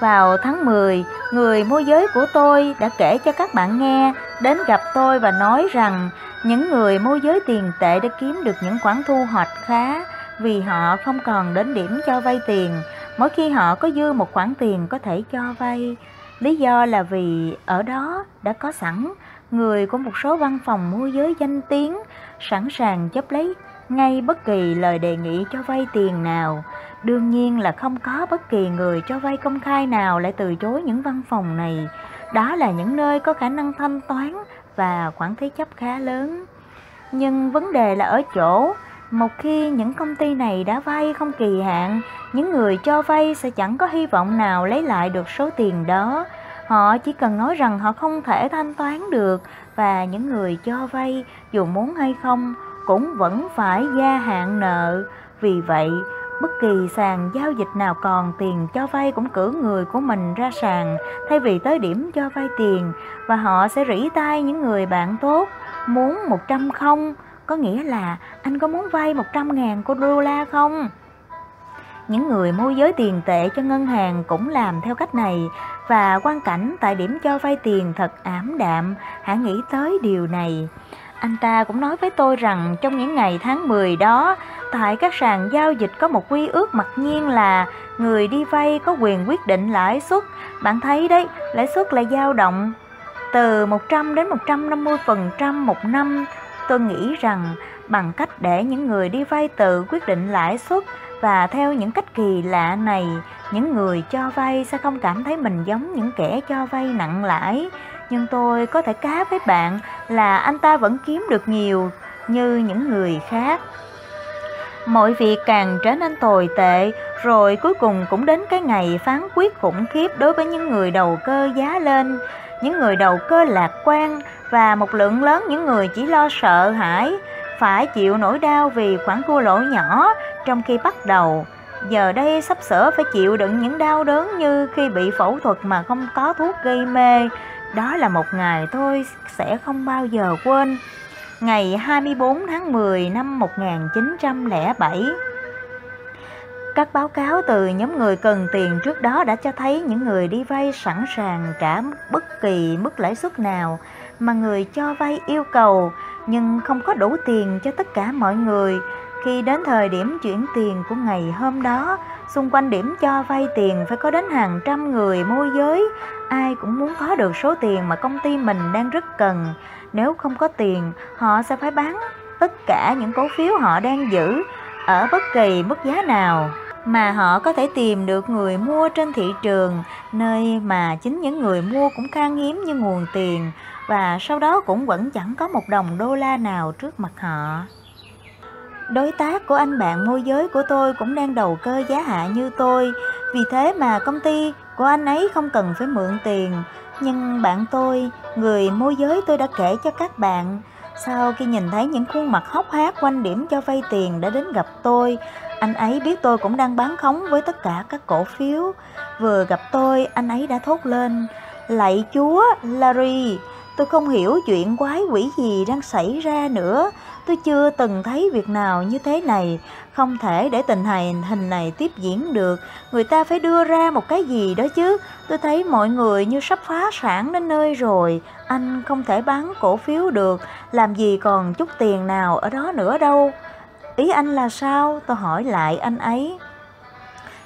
Vào tháng 10, người môi giới của tôi đã kể cho các bạn nghe đến gặp tôi và nói rằng những người môi giới tiền tệ đã kiếm được những khoản thu hoạch khá vì họ không còn đến điểm cho vay tiền mỗi khi họ có dư một khoản tiền có thể cho vay. Lý do là vì ở đó đã có sẵn người của một số văn phòng môi giới danh tiếng, sẵn sàng chấp lấy ngay bất kỳ lời đề nghị cho vay tiền nào. Đương nhiên là không có bất kỳ người cho vay công khai nào lại từ chối những văn phòng này. Đó là những nơi có khả năng thanh toán và khoản thế chấp khá lớn. Nhưng vấn đề là ở chỗ, một khi những công ty này đã vay không kỳ hạn, những người cho vay sẽ chẳng có hy vọng nào lấy lại được số tiền đó. Họ chỉ cần nói rằng họ không thể thanh toán được và những người cho vay dù muốn hay không cũng vẫn phải gia hạn nợ. Vì vậy, bất kỳ sàn giao dịch nào còn tiền cho vay cũng cử người của mình ra sàn thay vì tới điểm cho vay tiền và họ sẽ rỉ tay những người bạn tốt muốn 100 không có nghĩa là anh có muốn vay 100 ngàn đô la không? Những người môi giới tiền tệ cho ngân hàng cũng làm theo cách này và quan cảnh tại điểm cho vay tiền thật ảm đạm, hãy nghĩ tới điều này. Anh ta cũng nói với tôi rằng trong những ngày tháng 10 đó, tại các sàn giao dịch có một quy ước mặc nhiên là người đi vay có quyền quyết định lãi suất. Bạn thấy đấy, lãi suất là dao động từ 100 đến 150% một năm. Tôi nghĩ rằng bằng cách để những người đi vay tự quyết định lãi suất và theo những cách kỳ lạ này, những người cho vay sẽ không cảm thấy mình giống những kẻ cho vay nặng lãi nhưng tôi có thể cá với bạn là anh ta vẫn kiếm được nhiều như những người khác. Mọi việc càng trở nên tồi tệ, rồi cuối cùng cũng đến cái ngày phán quyết khủng khiếp đối với những người đầu cơ giá lên, những người đầu cơ lạc quan và một lượng lớn những người chỉ lo sợ hãi, phải chịu nỗi đau vì khoản thua lỗ nhỏ trong khi bắt đầu. Giờ đây sắp sửa phải chịu đựng những đau đớn như khi bị phẫu thuật mà không có thuốc gây mê. Đó là một ngày tôi sẽ không bao giờ quên ngày 24 tháng 10 năm 1907. Các báo cáo từ nhóm người cần tiền trước đó đã cho thấy những người đi vay sẵn sàng trả bất kỳ mức lãi suất nào mà người cho vay yêu cầu nhưng không có đủ tiền cho tất cả mọi người. Khi đến thời điểm chuyển tiền của ngày hôm đó, xung quanh điểm cho vay tiền phải có đến hàng trăm người môi giới, ai cũng muốn có được số tiền mà công ty mình đang rất cần. Nếu không có tiền, họ sẽ phải bán tất cả những cổ phiếu họ đang giữ ở bất kỳ mức giá nào mà họ có thể tìm được người mua trên thị trường, nơi mà chính những người mua cũng khan hiếm như nguồn tiền và sau đó cũng vẫn chẳng có một đồng đô la nào trước mặt họ. Đối tác của anh bạn môi giới của tôi cũng đang đầu cơ giá hạ như tôi, vì thế mà công ty của anh ấy không cần phải mượn tiền. Nhưng bạn tôi, người môi giới tôi đã kể cho các bạn, sau khi nhìn thấy những khuôn mặt hốc hác quanh điểm cho vay tiền đã đến gặp tôi, anh ấy biết tôi cũng đang bán khống với tất cả các cổ phiếu. Vừa gặp tôi, anh ấy đã thốt lên, Lạy chúa, Larry, tôi không hiểu chuyện quái quỷ gì đang xảy ra nữa. Tôi chưa từng thấy việc nào như thế này, không thể để tình hình hình này tiếp diễn được, người ta phải đưa ra một cái gì đó chứ. Tôi thấy mọi người như sắp phá sản đến nơi rồi, anh không thể bán cổ phiếu được, làm gì còn chút tiền nào ở đó nữa đâu. Ý anh là sao? Tôi hỏi lại anh ấy.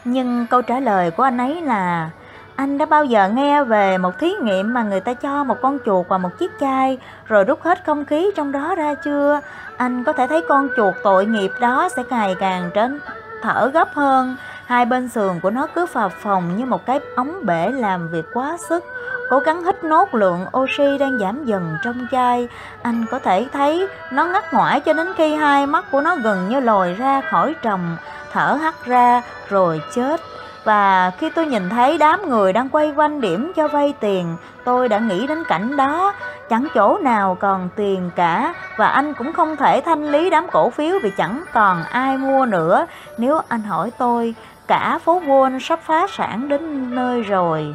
Nhưng câu trả lời của anh ấy là anh đã bao giờ nghe về một thí nghiệm mà người ta cho một con chuột vào một chiếc chai rồi rút hết không khí trong đó ra chưa? Anh có thể thấy con chuột tội nghiệp đó sẽ ngày càng trở thở gấp hơn. Hai bên sườn của nó cứ phập phồng như một cái ống bể làm việc quá sức. Cố gắng hít nốt lượng oxy đang giảm dần trong chai. Anh có thể thấy nó ngắt ngoải cho đến khi hai mắt của nó gần như lồi ra khỏi tròng, thở hắt ra rồi chết. Và khi tôi nhìn thấy đám người đang quay quanh điểm cho vay tiền, tôi đã nghĩ đến cảnh đó, chẳng chỗ nào còn tiền cả và anh cũng không thể thanh lý đám cổ phiếu vì chẳng còn ai mua nữa. Nếu anh hỏi tôi, cả phố Wall sắp phá sản đến nơi rồi.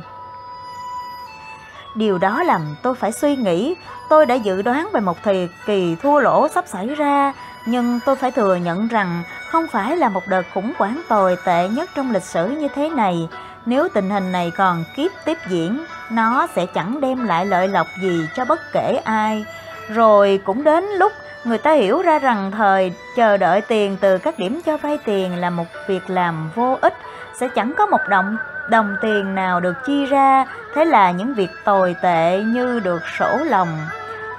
Điều đó làm tôi phải suy nghĩ, tôi đã dự đoán về một thời kỳ thua lỗ sắp xảy ra, nhưng tôi phải thừa nhận rằng không phải là một đợt khủng hoảng tồi tệ nhất trong lịch sử như thế này. Nếu tình hình này còn kiếp tiếp diễn, nó sẽ chẳng đem lại lợi lộc gì cho bất kể ai. Rồi cũng đến lúc người ta hiểu ra rằng thời chờ đợi tiền từ các điểm cho vay tiền là một việc làm vô ích, sẽ chẳng có một động đồng tiền nào được chi ra, thế là những việc tồi tệ như được sổ lòng.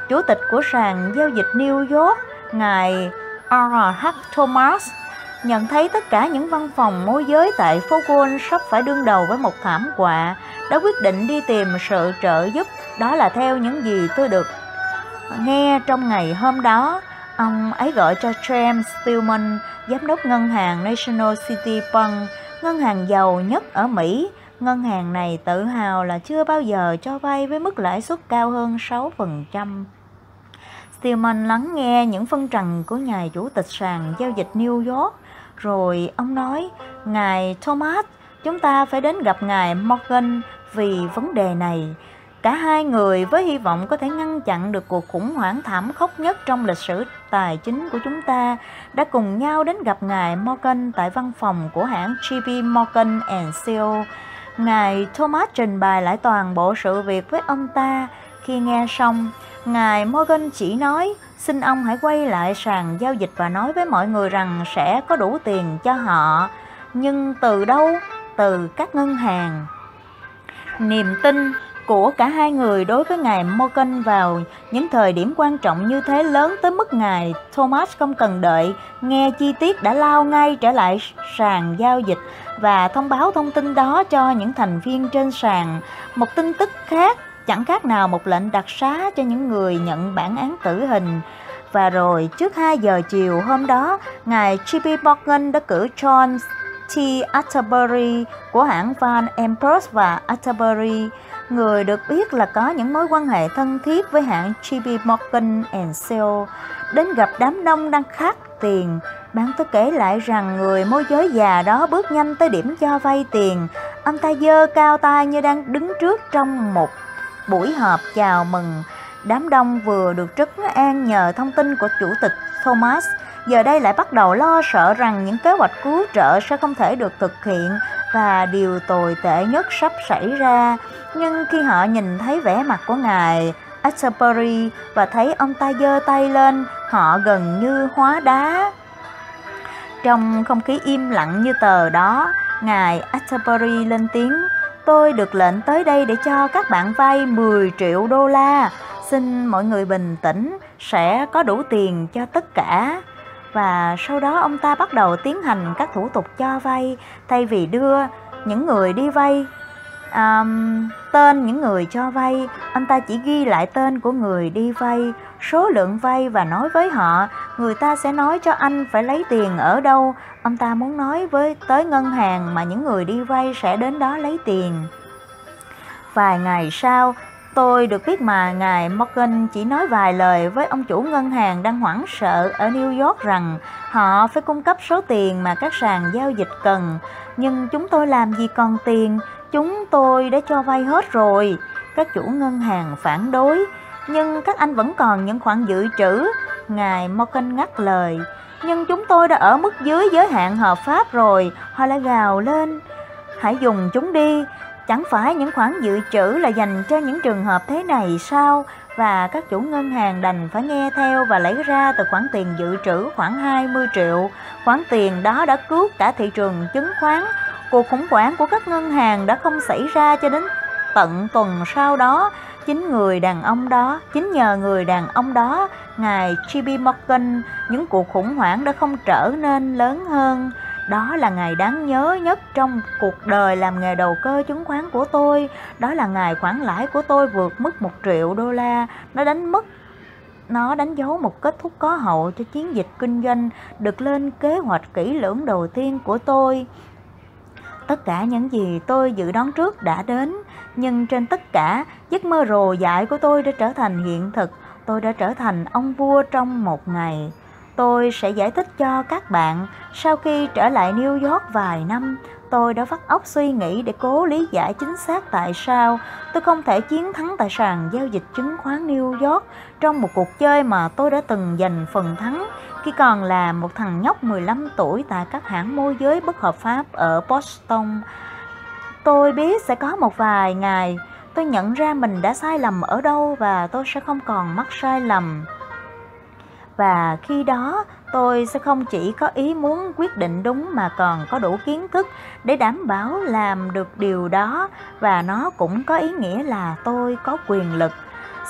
Chủ tịch của sàn giao dịch New York, ngài R.H. Thomas nhận thấy tất cả những văn phòng môi giới tại phố Wall sắp phải đương đầu với một thảm họa, đã quyết định đi tìm sự trợ giúp. Đó là theo những gì tôi được nghe trong ngày hôm đó. Ông ấy gọi cho James Stillman, giám đốc ngân hàng National City Bank, ngân hàng giàu nhất ở Mỹ. Ngân hàng này tự hào là chưa bao giờ cho vay với mức lãi suất cao hơn 6%. Stillman lắng nghe những phân trần của ngài chủ tịch sàn giao dịch New York rồi ông nói, Ngài Thomas, chúng ta phải đến gặp Ngài Morgan vì vấn đề này. Cả hai người với hy vọng có thể ngăn chặn được cuộc khủng hoảng thảm khốc nhất trong lịch sử tài chính của chúng ta đã cùng nhau đến gặp Ngài Morgan tại văn phòng của hãng JP Morgan Co. Ngài Thomas trình bày lại toàn bộ sự việc với ông ta. Khi nghe xong, Ngài Morgan chỉ nói xin ông hãy quay lại sàn giao dịch và nói với mọi người rằng sẽ có đủ tiền cho họ. Nhưng từ đâu? Từ các ngân hàng. Niềm tin của cả hai người đối với ngài Morgan vào những thời điểm quan trọng như thế lớn tới mức ngài Thomas không cần đợi, nghe chi tiết đã lao ngay trở lại sàn giao dịch và thông báo thông tin đó cho những thành viên trên sàn. Một tin tức khác chẳng khác nào một lệnh đặc xá cho những người nhận bản án tử hình. Và rồi, trước 2 giờ chiều hôm đó, ngài J.P. Morgan đã cử John T. Atterbury của hãng Van Empress và Atterbury, người được biết là có những mối quan hệ thân thiết với hãng J.P. Morgan Co. đến gặp đám đông đang khát tiền. Bạn tôi kể lại rằng người môi giới già đó bước nhanh tới điểm cho vay tiền. Ông ta dơ cao tay như đang đứng trước trong một buổi họp chào mừng. Đám đông vừa được trấn an nhờ thông tin của chủ tịch Thomas, giờ đây lại bắt đầu lo sợ rằng những kế hoạch cứu trợ sẽ không thể được thực hiện và điều tồi tệ nhất sắp xảy ra. Nhưng khi họ nhìn thấy vẻ mặt của ngài Atterbury và thấy ông ta giơ tay lên, họ gần như hóa đá. Trong không khí im lặng như tờ đó, ngài Atterbury lên tiếng, tôi được lệnh tới đây để cho các bạn vay 10 triệu đô la. Xin mọi người bình tĩnh, sẽ có đủ tiền cho tất cả. Và sau đó ông ta bắt đầu tiến hành các thủ tục cho vay, thay vì đưa những người đi vay um, tên những người cho vay, anh ta chỉ ghi lại tên của người đi vay, số lượng vay và nói với họ, người ta sẽ nói cho anh phải lấy tiền ở đâu. Ông ta muốn nói với tới ngân hàng mà những người đi vay sẽ đến đó lấy tiền. Vài ngày sau, tôi được biết mà ngài Morgan chỉ nói vài lời với ông chủ ngân hàng đang hoảng sợ ở New York rằng họ phải cung cấp số tiền mà các sàn giao dịch cần. Nhưng chúng tôi làm gì còn tiền, Chúng tôi đã cho vay hết rồi. Các chủ ngân hàng phản đối, nhưng các anh vẫn còn những khoản dự trữ. Ngài Morgan ngắt lời, nhưng chúng tôi đã ở mức dưới giới hạn hợp pháp rồi. Họ lại gào lên, hãy dùng chúng đi. Chẳng phải những khoản dự trữ là dành cho những trường hợp thế này sao? Và các chủ ngân hàng đành phải nghe theo và lấy ra từ khoản tiền dự trữ khoảng 20 triệu. Khoản tiền đó đã cứu cả thị trường chứng khoán Cuộc khủng hoảng của các ngân hàng đã không xảy ra cho đến tận tuần sau đó. Chính người đàn ông đó, chính nhờ người đàn ông đó, ngài J.P. Morgan, những cuộc khủng hoảng đã không trở nên lớn hơn. Đó là ngày đáng nhớ nhất trong cuộc đời làm nghề đầu cơ chứng khoán của tôi. Đó là ngày khoản lãi của tôi vượt mức 1 triệu đô la. Nó đánh mất nó đánh dấu một kết thúc có hậu cho chiến dịch kinh doanh được lên kế hoạch kỹ lưỡng đầu tiên của tôi. Tất cả những gì tôi dự đoán trước đã đến, nhưng trên tất cả, giấc mơ rồ dại của tôi đã trở thành hiện thực. Tôi đã trở thành ông vua trong một ngày. Tôi sẽ giải thích cho các bạn, sau khi trở lại New York vài năm, tôi đã vắt óc suy nghĩ để cố lý giải chính xác tại sao tôi không thể chiến thắng tại sàn giao dịch chứng khoán New York trong một cuộc chơi mà tôi đã từng giành phần thắng khi còn là một thằng nhóc 15 tuổi tại các hãng môi giới bất hợp pháp ở Boston. Tôi biết sẽ có một vài ngày tôi nhận ra mình đã sai lầm ở đâu và tôi sẽ không còn mắc sai lầm. Và khi đó tôi sẽ không chỉ có ý muốn quyết định đúng mà còn có đủ kiến thức để đảm bảo làm được điều đó và nó cũng có ý nghĩa là tôi có quyền lực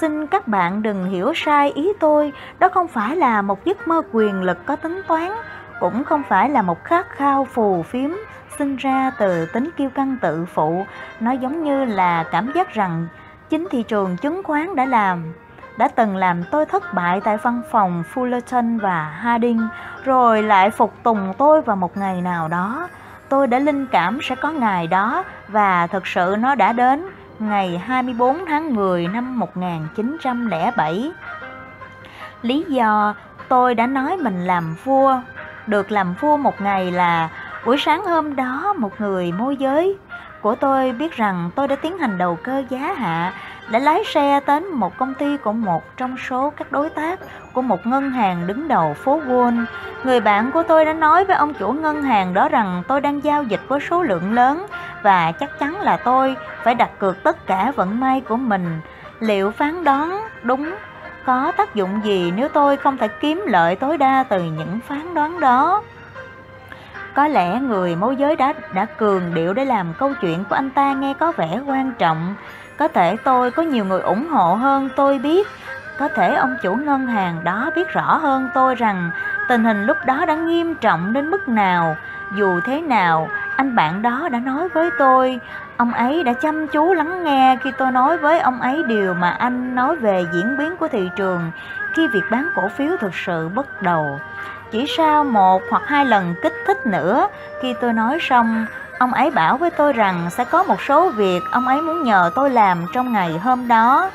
Xin các bạn đừng hiểu sai ý tôi, đó không phải là một giấc mơ quyền lực có tính toán, cũng không phải là một khát khao phù phiếm sinh ra từ tính kiêu căng tự phụ. Nó giống như là cảm giác rằng chính thị trường chứng khoán đã làm đã từng làm tôi thất bại tại văn phòng Fullerton và Harding, rồi lại phục tùng tôi vào một ngày nào đó. Tôi đã linh cảm sẽ có ngày đó và thực sự nó đã đến ngày 24 tháng 10 năm 1907. Lý do tôi đã nói mình làm vua, được làm vua một ngày là buổi sáng hôm đó, một người môi giới của tôi biết rằng tôi đã tiến hành đầu cơ giá hạ, đã lái xe đến một công ty của một trong số các đối tác của một ngân hàng đứng đầu phố Wall. Người bạn của tôi đã nói với ông chủ ngân hàng đó rằng tôi đang giao dịch với số lượng lớn và chắc chắn là tôi phải đặt cược tất cả vận may của mình. Liệu phán đoán đúng có tác dụng gì nếu tôi không thể kiếm lợi tối đa từ những phán đoán đó? Có lẽ người môi giới đã đã cường điệu để làm câu chuyện của anh ta nghe có vẻ quan trọng. Có thể tôi có nhiều người ủng hộ hơn tôi biết. Có thể ông chủ ngân hàng đó biết rõ hơn tôi rằng tình hình lúc đó đã nghiêm trọng đến mức nào. Dù thế nào, anh bạn đó đã nói với tôi Ông ấy đã chăm chú lắng nghe khi tôi nói với ông ấy điều mà anh nói về diễn biến của thị trường khi việc bán cổ phiếu thực sự bắt đầu. Chỉ sau một hoặc hai lần kích thích nữa, khi tôi nói xong, ông ấy bảo với tôi rằng sẽ có một số việc ông ấy muốn nhờ tôi làm trong ngày hôm đó.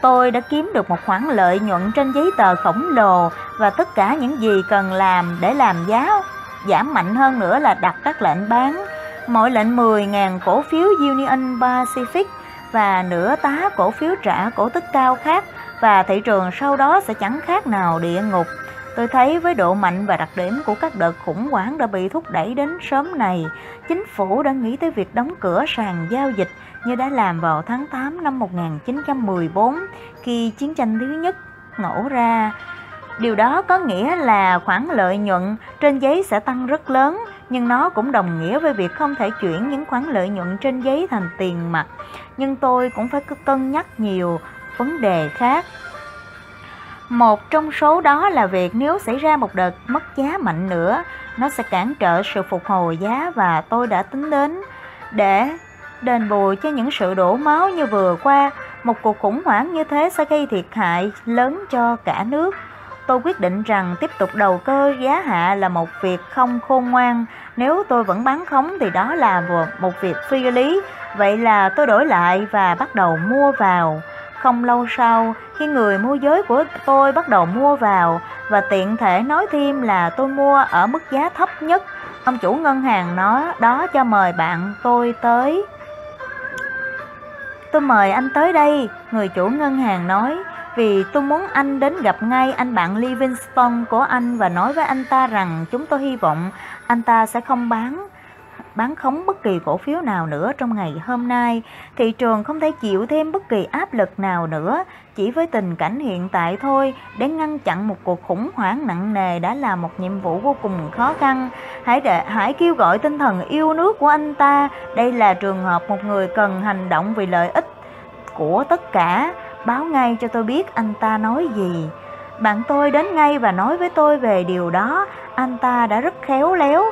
Tôi đã kiếm được một khoản lợi nhuận trên giấy tờ khổng lồ và tất cả những gì cần làm để làm giá giảm mạnh hơn nữa là đặt các lệnh bán. Mỗi lệnh 10.000 cổ phiếu Union Pacific và nửa tá cổ phiếu trả cổ tức cao khác và thị trường sau đó sẽ chẳng khác nào địa ngục. Tôi thấy với độ mạnh và đặc điểm của các đợt khủng hoảng đã bị thúc đẩy đến sớm này, chính phủ đã nghĩ tới việc đóng cửa sàn giao dịch như đã làm vào tháng 8 năm 1914 khi chiến tranh thứ nhất nổ ra. Điều đó có nghĩa là khoản lợi nhuận trên giấy sẽ tăng rất lớn, nhưng nó cũng đồng nghĩa với việc không thể chuyển những khoản lợi nhuận trên giấy thành tiền mặt. Nhưng tôi cũng phải cân nhắc nhiều vấn đề khác. Một trong số đó là việc nếu xảy ra một đợt mất giá mạnh nữa, nó sẽ cản trở sự phục hồi giá và tôi đã tính đến để đền bù cho những sự đổ máu như vừa qua. Một cuộc khủng hoảng như thế sẽ gây thiệt hại lớn cho cả nước. Tôi quyết định rằng tiếp tục đầu cơ giá hạ là một việc không khôn ngoan. Nếu tôi vẫn bán khống thì đó là một việc phi lý. Vậy là tôi đổi lại và bắt đầu mua vào. Không lâu sau, khi người môi giới của tôi bắt đầu mua vào và tiện thể nói thêm là tôi mua ở mức giá thấp nhất, ông chủ ngân hàng nói đó cho mời bạn tôi tới. Tôi mời anh tới đây, người chủ ngân hàng nói, vì tôi muốn anh đến gặp ngay anh bạn Livingston của anh và nói với anh ta rằng chúng tôi hy vọng anh ta sẽ không bán bán khống bất kỳ cổ phiếu nào nữa trong ngày hôm nay. Thị trường không thể chịu thêm bất kỳ áp lực nào nữa, chỉ với tình cảnh hiện tại thôi để ngăn chặn một cuộc khủng hoảng nặng nề đã là một nhiệm vụ vô cùng khó khăn. Hãy để hãy kêu gọi tinh thần yêu nước của anh ta. Đây là trường hợp một người cần hành động vì lợi ích của tất cả. Báo ngay cho tôi biết anh ta nói gì. Bạn tôi đến ngay và nói với tôi về điều đó. Anh ta đã rất khéo léo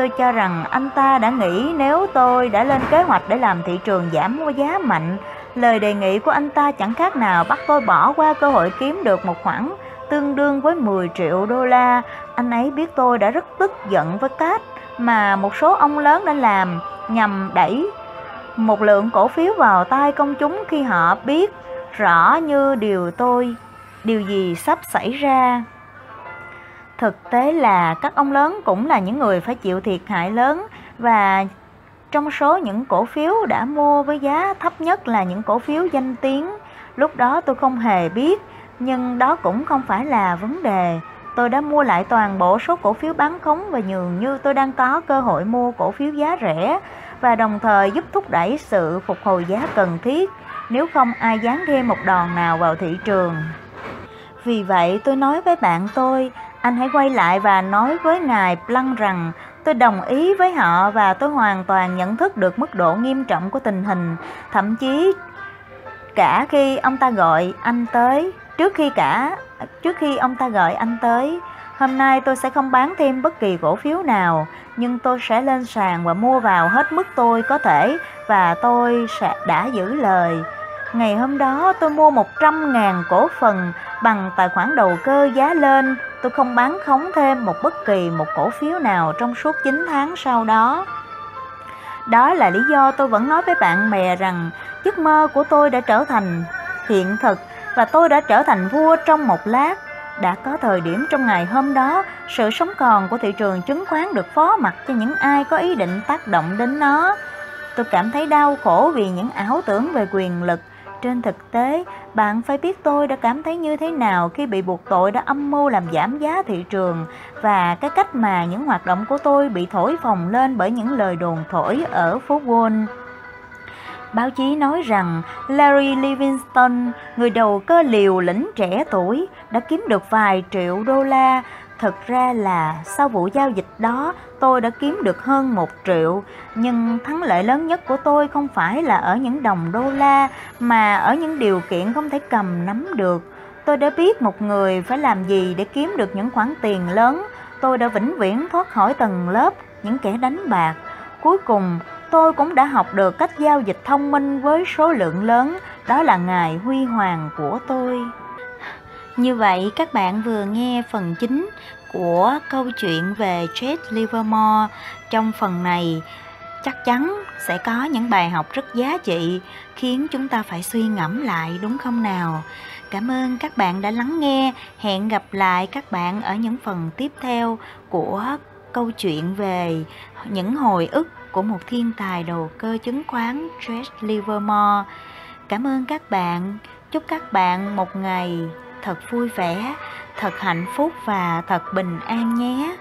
Tôi cho rằng anh ta đã nghĩ nếu tôi đã lên kế hoạch để làm thị trường giảm giá mạnh, lời đề nghị của anh ta chẳng khác nào bắt tôi bỏ qua cơ hội kiếm được một khoản tương đương với 10 triệu đô la. Anh ấy biết tôi đã rất tức giận với cách mà một số ông lớn đã làm nhằm đẩy một lượng cổ phiếu vào tay công chúng khi họ biết rõ như điều tôi điều gì sắp xảy ra Thực tế là các ông lớn cũng là những người phải chịu thiệt hại lớn và trong số những cổ phiếu đã mua với giá thấp nhất là những cổ phiếu danh tiếng. Lúc đó tôi không hề biết, nhưng đó cũng không phải là vấn đề. Tôi đã mua lại toàn bộ số cổ phiếu bán khống và nhường như tôi đang có cơ hội mua cổ phiếu giá rẻ và đồng thời giúp thúc đẩy sự phục hồi giá cần thiết nếu không ai dán thêm một đòn nào vào thị trường. Vì vậy tôi nói với bạn tôi anh hãy quay lại và nói với ngài Planck rằng tôi đồng ý với họ và tôi hoàn toàn nhận thức được mức độ nghiêm trọng của tình hình, thậm chí cả khi ông ta gọi anh tới, trước khi cả trước khi ông ta gọi anh tới, hôm nay tôi sẽ không bán thêm bất kỳ cổ phiếu nào, nhưng tôi sẽ lên sàn và mua vào hết mức tôi có thể và tôi sẽ đã giữ lời. Ngày hôm đó tôi mua 100.000 cổ phần bằng tài khoản đầu cơ giá lên tôi không bán khống thêm một bất kỳ một cổ phiếu nào trong suốt 9 tháng sau đó. Đó là lý do tôi vẫn nói với bạn bè rằng giấc mơ của tôi đã trở thành hiện thực và tôi đã trở thành vua trong một lát. Đã có thời điểm trong ngày hôm đó, sự sống còn của thị trường chứng khoán được phó mặc cho những ai có ý định tác động đến nó. Tôi cảm thấy đau khổ vì những ảo tưởng về quyền lực trên thực tế, bạn phải biết tôi đã cảm thấy như thế nào khi bị buộc tội đã âm mưu làm giảm giá thị trường và cái cách mà những hoạt động của tôi bị thổi phồng lên bởi những lời đồn thổi ở phố Wall. Báo chí nói rằng Larry Livingston, người đầu cơ liều lĩnh trẻ tuổi, đã kiếm được vài triệu đô la Thực ra là sau vụ giao dịch đó tôi đã kiếm được hơn một triệu. Nhưng thắng lợi lớn nhất của tôi không phải là ở những đồng đô la Mà ở những điều kiện không thể cầm nắm được. Tôi đã biết một người phải làm gì để kiếm được những khoản tiền lớn. Tôi đã vĩnh viễn thoát khỏi tầng lớp những kẻ đánh bạc. Cuối cùng tôi cũng đã học được cách giao dịch thông minh với số lượng lớn, đó là ngày huy hoàng của tôi. Như vậy, các bạn vừa nghe phần chính của câu chuyện về Jade Livermore. Trong phần này, chắc chắn sẽ có những bài học rất giá trị, khiến chúng ta phải suy ngẫm lại, đúng không nào? Cảm ơn các bạn đã lắng nghe. Hẹn gặp lại các bạn ở những phần tiếp theo của câu chuyện về những hồi ức của một thiên tài đầu cơ chứng khoán Jade Livermore. Cảm ơn các bạn. Chúc các bạn một ngày thật vui vẻ, thật hạnh phúc và thật bình an nhé.